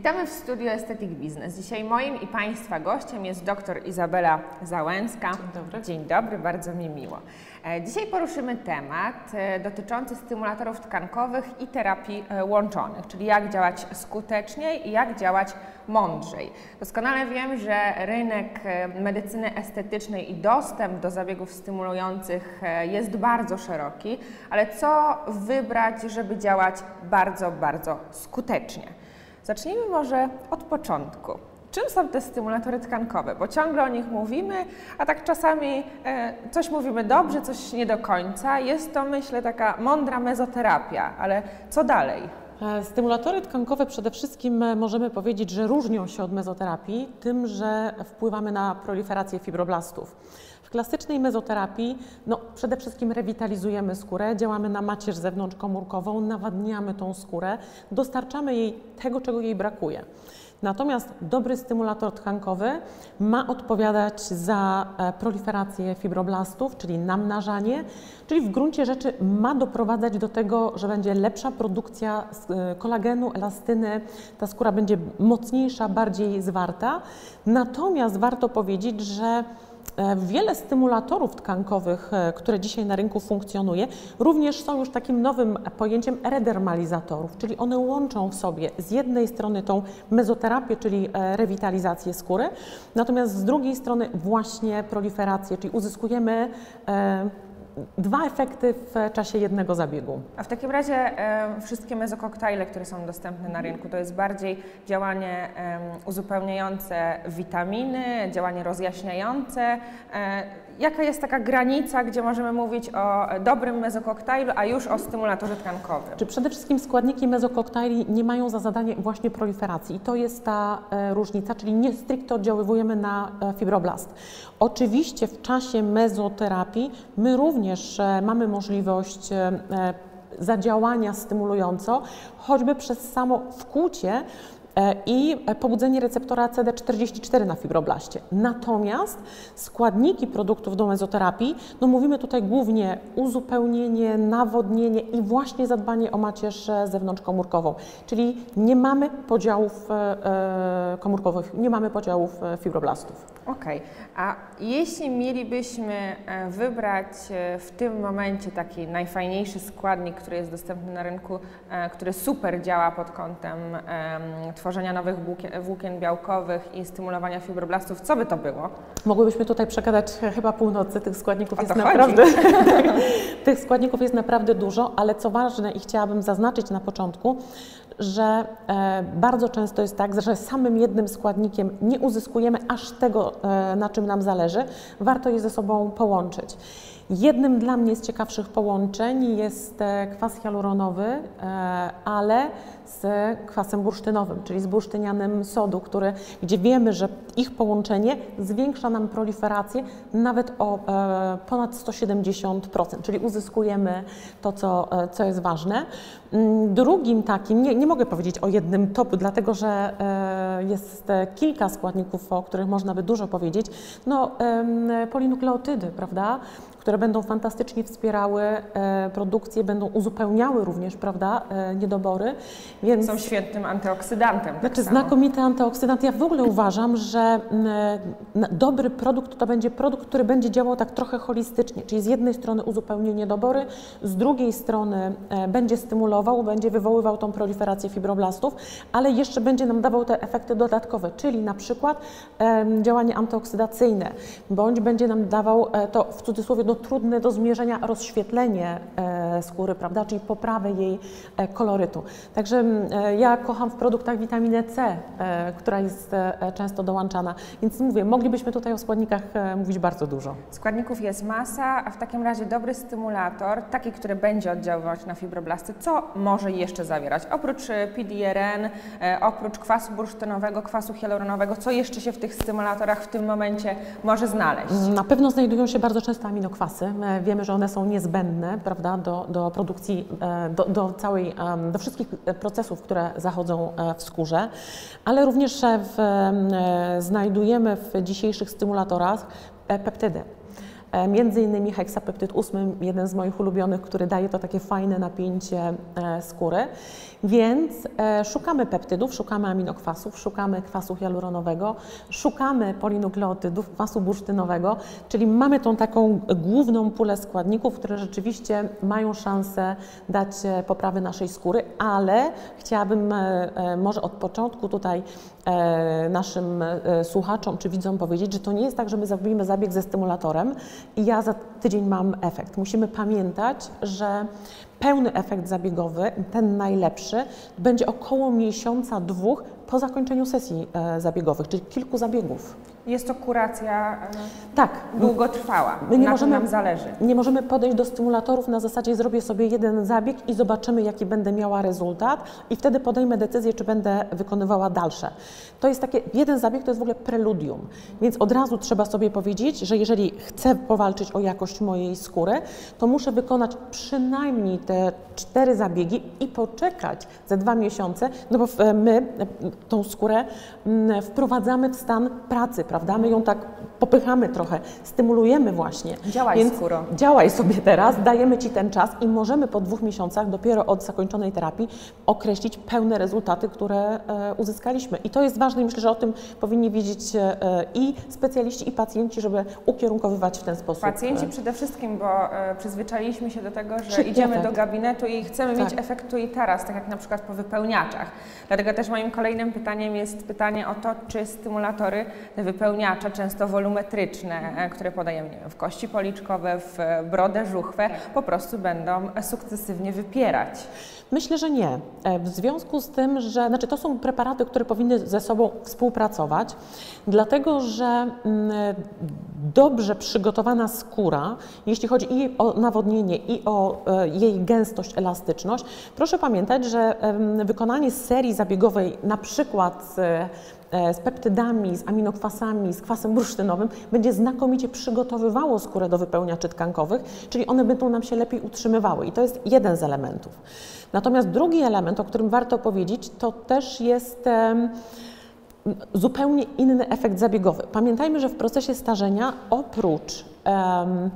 Witamy w studio Aesthetic Business. Dzisiaj moim i Państwa gościem jest dr Izabela Załęska. Dzień dobry. Dzień dobry, bardzo mi miło. E, Dzisiaj poruszymy temat e, dotyczący stymulatorów tkankowych i terapii e, łączonych, czyli jak działać skuteczniej i jak działać mądrzej. Doskonale wiem, że rynek medycyny estetycznej i dostęp do zabiegów stymulujących jest bardzo szeroki, ale co wybrać, żeby działać bardzo, bardzo skutecznie? Zacznijmy może od początku. Czym są te stymulatory tkankowe? Bo ciągle o nich mówimy, a tak czasami e, coś mówimy dobrze, coś nie do końca. Jest to, myślę, taka mądra mezoterapia, ale co dalej? E, Stymulatory tkankowe przede wszystkim e, możemy powiedzieć, że różnią się od mezoterapii tym, że wpływamy na proliferację fibroblastów. W klasycznej mezoterapii no, przede wszystkim rewitalizujemy skórę, działamy na macierz zewnątrzkomórkową, nawadniamy tą skórę, dostarczamy jej tego, czego jej brakuje. Natomiast dobry stymulator tkankowy ma odpowiadać za e, proliferację fibroblastów, czyli namnażanie, czyli w gruncie rzeczy ma doprowadzać do tego, że będzie lepsza produkcja e, kolagenu, elastyny, ta skóra będzie mocniejsza, bardziej zwarta. Natomiast warto powiedzieć, że Wiele stymulatorów tkankowych, e, które dzisiaj na rynku funkcjonuje, również są już takim nowym pojęciem redermalizatorów, czyli one łączą w sobie z jednej strony tą mezoterapię, czyli e, rewitalizację skóry, natomiast z drugiej strony właśnie proliferację, czyli uzyskujemy e, dwa efekty w czasie jednego zabiegu. A w takim razie e, wszystkie mezokoktajle, które są dostępne na rynku, to jest bardziej działanie e, uzupełniające witaminy, działanie rozjaśniające. E, jaka jest taka granica, gdzie możemy mówić o dobrym mezokoktajlu, a już o stymulatorze tkankowym? Czy przede wszystkim składniki mezokoktajli nie mają za zadanie właśnie proliferacji i to jest ta e, różnica, czyli nie stricte oddziaływujemy na e, fibroblast. Oczywiście w czasie mezoterapii my również e, mamy możliwość e, e, zadziałania stymulująco, choćby przez samo wkłucie i e, pobudzenie receptora CD44 na fibroblaście. Natomiast składniki produktów do mezoterapii, no mówimy tutaj głównie uzupełnienie, nawodnienie i właśnie zadbanie o macierz e, zewnątrzkomórkową, czyli nie mamy podziałów e, e, komórkowych, nie mamy podziałów e, fibroblastów. Okej, a jeśli mielibyśmy e, wybrać e, w tym momencie taki najfajniejszy składnik, który jest dostępny na rynku, e, który super działa pod kątem em, tworzenia nowych włókien, białkowych i stymulowania fibroblastów, co by to było? Mogłybyśmy tutaj przegadać chyba północy, tych składników jest chodzi. naprawdę tych składników jest naprawdę dużo, ale co ważne i chciałabym zaznaczyć na początku, że e, bardzo często jest tak, że samym jednym składnikiem nie uzyskujemy aż tego, e, na czym nam zależy. Warto je ze sobą połączyć. Jednym dla mnie z ciekawszych połączeń jest e, kwas hialuronowy, e, ale z kwasem bursztynowym, czyli z bursztynianym sodu, który, gdzie wiemy, że ich połączenie zwiększa nam proliferację nawet o e, ponad 170%, czyli uzyskujemy to, co, co jest ważne. Mm, Drugim takim, nie, nie mogę powiedzieć o jednym top, dlatego że jest kilka składników, o których można by dużo powiedzieć. No, polinukleotydy, prawda? Które będą fantastycznie wspierały e, produkcję, będą uzupełniały również, prawda, e, niedobory. Więc Są świetnym antyoksydantem. tak znaczy, samo. znakomity antyoksydant. Ja w ogóle uważam, że dobry produkt to będzie produkt, który będzie działał tak trochę holistycznie, czyli z jednej strony uzupełni niedobory, z drugiej strony e, będzie stymulował, będzie wywoływał tą proliferację fibroblastów, ale jeszcze będzie nam dawał te efekty dodatkowe, czyli na przykład działanie antyoksydacyjne, bądź będzie nam dawał to w cudzysłowie no, trudne do zmierzenia rozświetlenie e, skóry, prawda, czyli poprawę jej e, kolorytu. Także e, ja kocham w produktach witaminę C, która jest często dołączana. Więc mówię, moglibyśmy tutaj o składnikach mówić bardzo dużo. Składników jest masa, a w takim razie dobry stymulator, taki, który będzie oddziaływać na fibroblasty, co może jeszcze zawierać? Oprócz PDRN, oprócz kwasu bursztynowego, kwasu hialuronowego, co jeszcze się w tych stymulatorach w tym momencie może znaleźć? Na pewno znajdują się bardzo często aminokwasy. E, Wiemy, że one są niezbędne prawda, do, do produkcji, e, do, do całej, do wszystkich procesów, które zachodzą e, w skórze, ale również w, em, znajdujemy w dzisiejszych stymulatorach peptydy. E, między innymi heksapeptyd 8, jeden z moich ulubionych, który daje to takie fajne napięcie e, skóry. Więc e, szukamy peptydów, szukamy aminokwasów, szukamy kwasu hialuronowego, szukamy polinukleotydów, kwasu bursztynowego, czyli mamy tą taką główną pulę składników, które rzeczywiście mają szansę dać poprawy naszej skóry, ale chciałabym może od początku tutaj naszym e, słuchaczom czy widzom powiedzieć, że to nie jest tak, że my zrobimy zabieg ze stymulatorem i ja za tydzień mam efekt. Musimy pamiętać, że pełny efekt zabiegowy, ten najlepszy, będzie około miesiąca, dwóch po zakończeniu sesji e, zabiegowych, czyli kilku zabiegów. Jest to kuracja Tak, e, długotrwała. My nie na możemy- nam zależy. Nie możemy podejść do stymulatorów na zasadzie zrobię sobie jeden zabieg i zobaczymy, jaki będę miała rezultat i wtedy podejmę decyzję, czy będę wykonywała dalsze. To jest takie, jeden zabieg to jest w ogóle preludium, więc od razu trzeba sobie powiedzieć, że jeżeli chcę powalczyć o jakość mojej skóry, to muszę wykonać przynajmniej te cztery zabiegi i poczekać ze dwa miesiące, no bo w- my tą skórę mm, wprowadzamy w stan pracy, prawda? My ją tak popychamy trochę, stymulujemy właśnie. Działaj, Więc skóro. Działaj sobie teraz, dajemy Ci ten czas i możemy po dwóch miesiącach, dopiero od zakończonej terapii, określić pełne rezultaty, które e, uzyskaliśmy. I to jest ważne i myślę, że o tym powinni wiedzieć e, i specjaliści, i pacjenci, żeby ukierunkowywać w ten sposób. Pacjenci e, przede wszystkim, bo przyzwyczailiśmy się do tego, że Szybki idziemy efekt. do gabinetu i chcemy Tak. mieć efekt tu i teraz, tak jak na przykład po wypełniaczach. Dlatego też moim kolejnym pytaniem jest pytanie o to, czy stymulatory, te wypełniacze, często wolumetryczne, e, które podajemy wiem, w kości policzkowe, w e, brodę, żuchwę, po prostu będą sukcesywnie wypierać. Myślę, że nie. E, W związku z tym, że znaczy to są preparaty, które powinny ze sobą współpracować, dlatego że mm, dobrze przygotowana skóra, jeśli chodzi i o nawodnienie, i o e, jej gęstość, elastyczność, proszę pamiętać, że wykonanie serii zabiegowej, na przykład z e, z peptydami, z aminokwasami, z kwasem bursztynowym, będzie znakomicie przygotowywało skórę do wypełniaczy tkankowych, czyli one będą nam się lepiej utrzymywały. I to jest jeden z elementów. Natomiast drugi element, o którym warto powiedzieć, to też jest zupełnie inny efekt zabiegowy. Pamiętajmy, że w procesie starzenia oprócz em,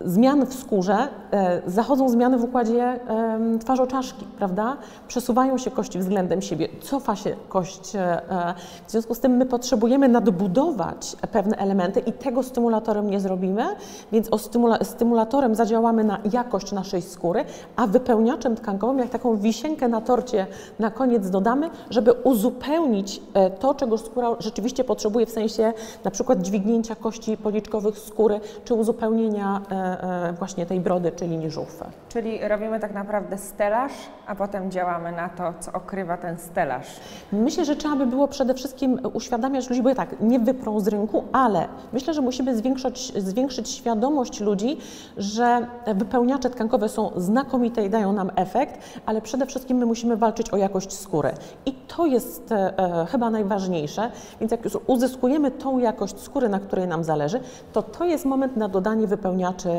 zmian w skórze e, zachodzą zmiany w układzie twarzoczaszki, prawda? Przesuwają się kości względem siebie, cofa się kość. E, w związku z tym my potrzebujemy nadbudować pewne elementy i tego stymulatorem nie zrobimy, więc o stymula stymulatorem zadziałamy na jakość naszej skóry, a wypełniaczem tkankowym, jak taką wisienkę na torcie na koniec dodamy, żeby uzupełnić e, to, czego skóra rzeczywiście potrzebuje, w sensie na przykład dźwignięcia kości policzkowych skóry, czy uzupełnienia e, e, właśnie tej brody, czy linii żuchwy. Czyli robimy tak naprawdę stelaż, a potem działamy na to, co okrywa ten stelaż. Myślę, że trzeba by było przede wszystkim uświadamiać ludzi, bo ja tak, nie wyprą z rynku, ale myślę, że musimy zwiększyć, zwiększyć świadomość ludzi, że wypełniacze tkankowe są znakomite i dają nam efekt, ale przede wszystkim my musimy walczyć o jakość skóry. I to jest e, e, chyba najważniejsze, więc jak już uzyskujemy tą jakość skóry, na której nam zależy, to to jest moment na dodanie wypełniaczy e,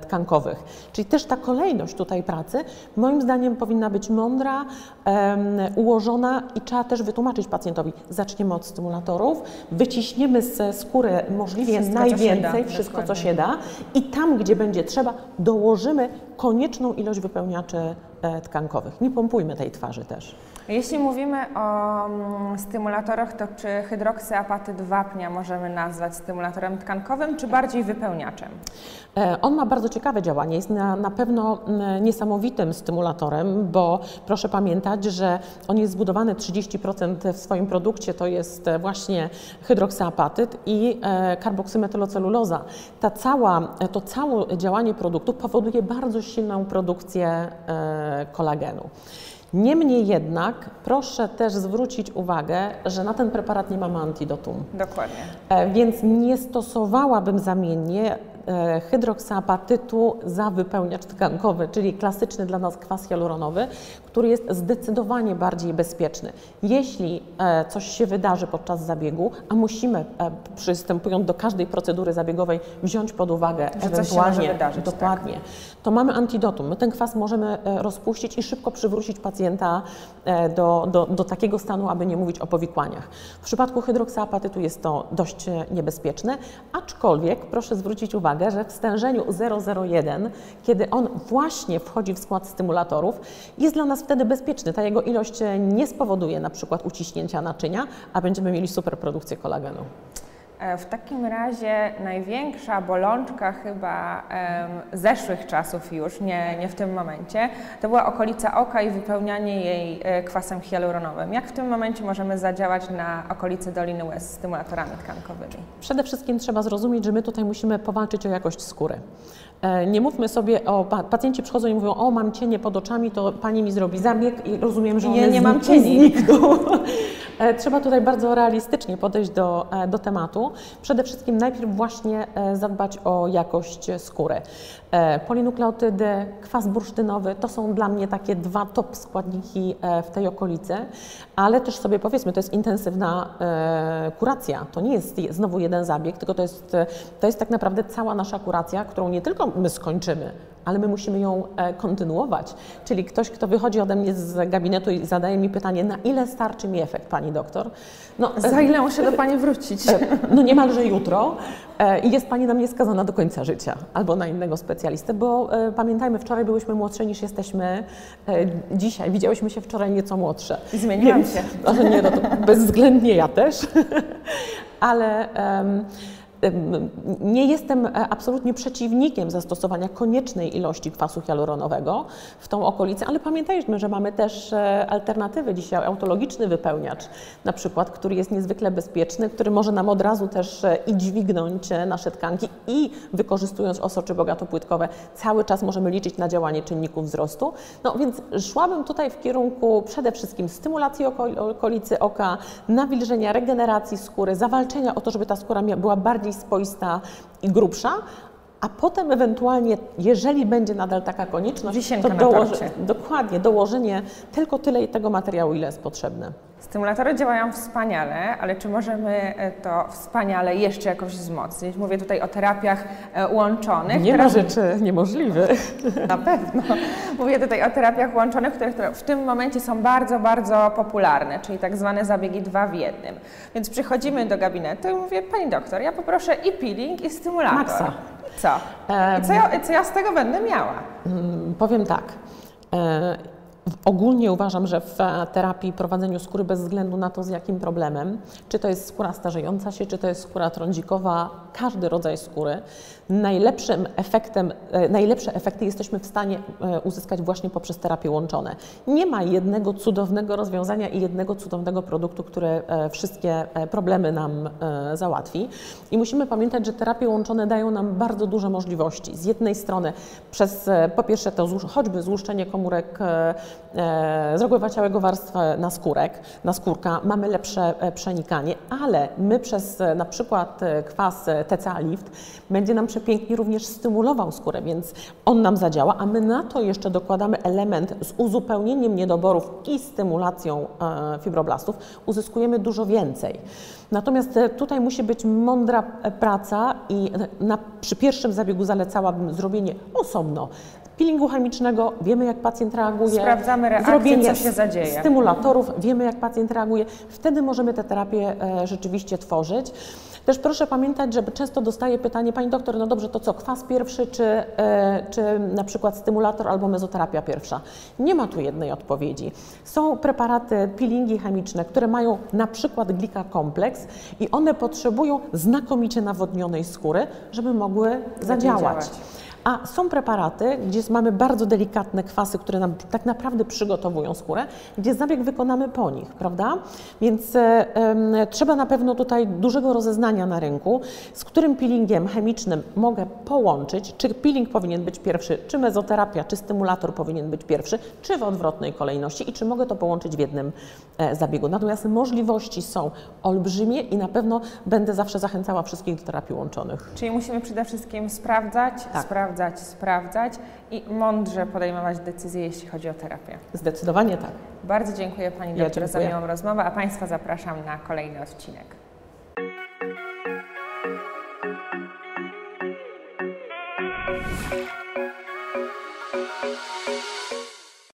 tkankowych. Czyli też ta kolejność tutaj pracy, moim zdaniem, powinna być mądra, ułożona i trzeba też wytłumaczyć pacjentowi. Zaczniemy od stymulatorów, wyciśniemy ze skóry możliwie Wszystko, co najwięcej, da, wszystko co się da i tam, gdzie będzie trzeba, dołożymy konieczną ilość wypełniaczy e, tkankowych. Nie pompujmy tej twarzy też. Jeśli mówimy o mm, stymulatorach, to czy hydroksyapatyd wapnia możemy nazwać stymulatorem tkankowym, czy bardziej wypełniaczem? E, On ma bardzo ciekawe działanie, jest na, na pewno mm, niesamowitym stymulatorem, bo proszę pamiętać, że on jest zbudowany 30% w swoim produkcie, to jest e, właśnie hydroksyapatyd i e, karboksymetyloceluloza. Ta cała, e, to całe działanie produktu powoduje bardzo silną produkcję e, kolagenu. Niemniej jednak proszę też zwrócić uwagę, że na ten preparat nie mamy antidotum. Dokładnie. E, Więc nie stosowałabym zamiennie e, hydroksaapatytu za wypełniacz tkankowy, czyli klasyczny dla nas kwas hialuronowy, który jest zdecydowanie bardziej bezpieczny. Jeśli e, coś się wydarzy podczas zabiegu, a musimy e, przystępując do każdej procedury zabiegowej wziąć pod uwagę Że ewentualnie wydarzyć, tak. dokładnie, to mamy antidotum. My ten kwas możemy e, rozpuścić i szybko przywrócić pacjenta do, do, do takiego stanu, aby nie mówić o powikłaniach. W przypadku hydroksaapatytu jest to dość niebezpieczne, aczkolwiek proszę zwrócić uwagę, że w stężeniu 001, kiedy on właśnie wchodzi w skład stymulatorów, jest dla nas wtedy bezpieczny. Ta jego ilość e, nie spowoduje na przykład uciśnięcia naczynia, a będziemy mieli superprodukcję kolagenu. E, W takim razie największa bolączka chyba em, zeszłych czasów już, nie, nie w tym momencie, to była okolica oka i wypełnianie jej e, kwasem hialuronowym. Jak w tym momencie możemy zadziałać na okolicy Doliny Łez z stymulatorami tkankowymi? Przede wszystkim trzeba zrozumieć, że my tutaj musimy powalczyć o jakość skóry. E, Nie mówmy sobie o. pa- Pacjenci przychodzą i mówią: O, mam cienie pod oczami, to pani mi zrobi zabieg i rozumiem, że Nie, one nie mam cieni. znikną. E, Trzeba tutaj bardzo realistycznie podejść do, e, do tematu. Przede wszystkim najpierw właśnie zadbać o jakość skóry. Polinukleotydy, kwas bursztynowy to są dla mnie takie dwa top składniki w tej okolicy, ale też sobie powiedzmy, to jest intensywna kuracja. To nie jest je- znowu jeden zabieg, tylko to jest, to jest tak naprawdę cała nasza kuracja, którą nie tylko my skończymy, ale my musimy ją e, kontynuować. Czyli ktoś, kto wychodzi ode mnie z gabinetu i zadaje mi pytanie, na ile starczy mi efekt, pani doktor? No, e, Za ile muszę do Pani wrócić? no niemalże jutro e, i jest Pani na mnie skazana do końca życia albo na innego specjalistę, bo e, pamiętajmy, wczoraj byłyśmy młodsze niż jesteśmy e, dzisiaj. Widziałyśmy się wczoraj nieco młodsze. Zmieniłam Więc- się. Ale nie, no to bezwzględnie ja też. Ale em, nie jestem e, absolutnie przeciwnikiem zastosowania koniecznej ilości kwasu hialuronowego w tą okolicę, ale pamiętajmy, że mamy też e, alternatywy dzisiaj, autologiczny wypełniacz na przykład, który jest niezwykle bezpieczny, który może nam od razu też e, i dźwignąć nasze tkanki i wykorzystując osoczy bogatopłytkowe cały czas możemy liczyć na działanie czynników wzrostu. No więc szłabym tutaj w kierunku przede wszystkim stymulacji oko- okolicy oka, nawilżenia, regeneracji skóry, zawalczenia o to, żeby ta skóra była bardziej spoista i grubsza, a potem ewentualnie, jeżeli będzie nadal taka konieczność, Wisienka to dołoży, dokładnie dołożenie tylko tyle tego materiału, ile jest potrzebne. Stymulatory działają wspaniale, ale czy możemy e, to wspaniale jeszcze jakoś wzmocnić? Mówię tutaj o terapiach e, łączonych. Nie ma rzeczy niemożliwych. Na pewno. Mówię tutaj o terapiach łączonych, które w tym momencie są bardzo, bardzo popularne, czyli tak zwane zabiegi dwa w jednym. Więc przychodzimy do gabinetu i mówię, pani doktor, ja poproszę i peeling, i stymulator. Maksa. I co? I co ja, co ja z tego będę miała? Mm, Powiem tak. Ogólnie uważam, że w terapii prowadzeniu skóry bez względu na to, z jakim problemem, czy to jest skóra starzejąca się, czy to jest skóra trądzikowa, każdy rodzaj skóry, najlepszym efektem, e, najlepsze efekty jesteśmy w stanie e, uzyskać właśnie poprzez terapie łączone. Nie ma jednego cudownego rozwiązania i jednego cudownego produktu, który e, wszystkie problemy nam załatwi. I musimy pamiętać, że terapie łączone dają nam bardzo duże możliwości. Z jednej strony przez po pierwsze to choćby złuszczenie komórek z rogłewa ciałego warstwy na skórka, mamy lepsze e, przenikanie, ale my przez e, na przykład e, kwas e, TCA Lift będzie nam przepięknie również stymulował skórę, więc on nam zadziała, a my na to jeszcze dokładamy element z uzupełnieniem niedoborów i stymulacją e, fibroblastów, uzyskujemy dużo więcej. Natomiast e, tutaj musi być mądra e, praca i e, na, przy pierwszym zabiegu zalecałabym zrobienie osobno peelingu chemicznego, wiemy jak pacjent reaguje. Sprawdzamy reakcję, zrobienie co się zadzieje. stymulatorów, wiemy jak pacjent reaguje. Wtedy możemy tę terapię e, rzeczywiście tworzyć. Też proszę pamiętać, że często dostaję pytanie, Pani doktor, no dobrze, to co, kwas pierwszy, czy, e, czy na przykład stymulator albo mezoterapia pierwsza? Nie ma tu jednej odpowiedzi. Są preparaty, peelingi chemiczne, które mają na przykład glikakompleks i one potrzebują znakomicie nawodnionej skóry, żeby mogły zadziałać. działać. A są preparaty, gdzie mamy bardzo delikatne kwasy, które nam tak naprawdę przygotowują skórę, gdzie zabieg wykonamy po nich, prawda? Więc e, trzeba na pewno tutaj dużego rozeznania na rynku, z którym peelingiem chemicznym mogę połączyć, czy peeling powinien być pierwszy, czy mezoterapia, czy stymulator powinien być pierwszy, czy w odwrotnej kolejności i czy mogę to połączyć w jednym e, zabiegu. Natomiast możliwości są olbrzymie i na pewno będę zawsze zachęcała wszystkich do terapii łączonych. Czyli musimy przede wszystkim sprawdzać, Tak. sprawdzać, sprawdzać i mądrze podejmować decyzje, jeśli chodzi o terapię. Zdecydowanie tak. Bardzo dziękuję Pani Ja doktor za dziękuję. miłą rozmowę, a Państwa zapraszam na kolejny odcinek.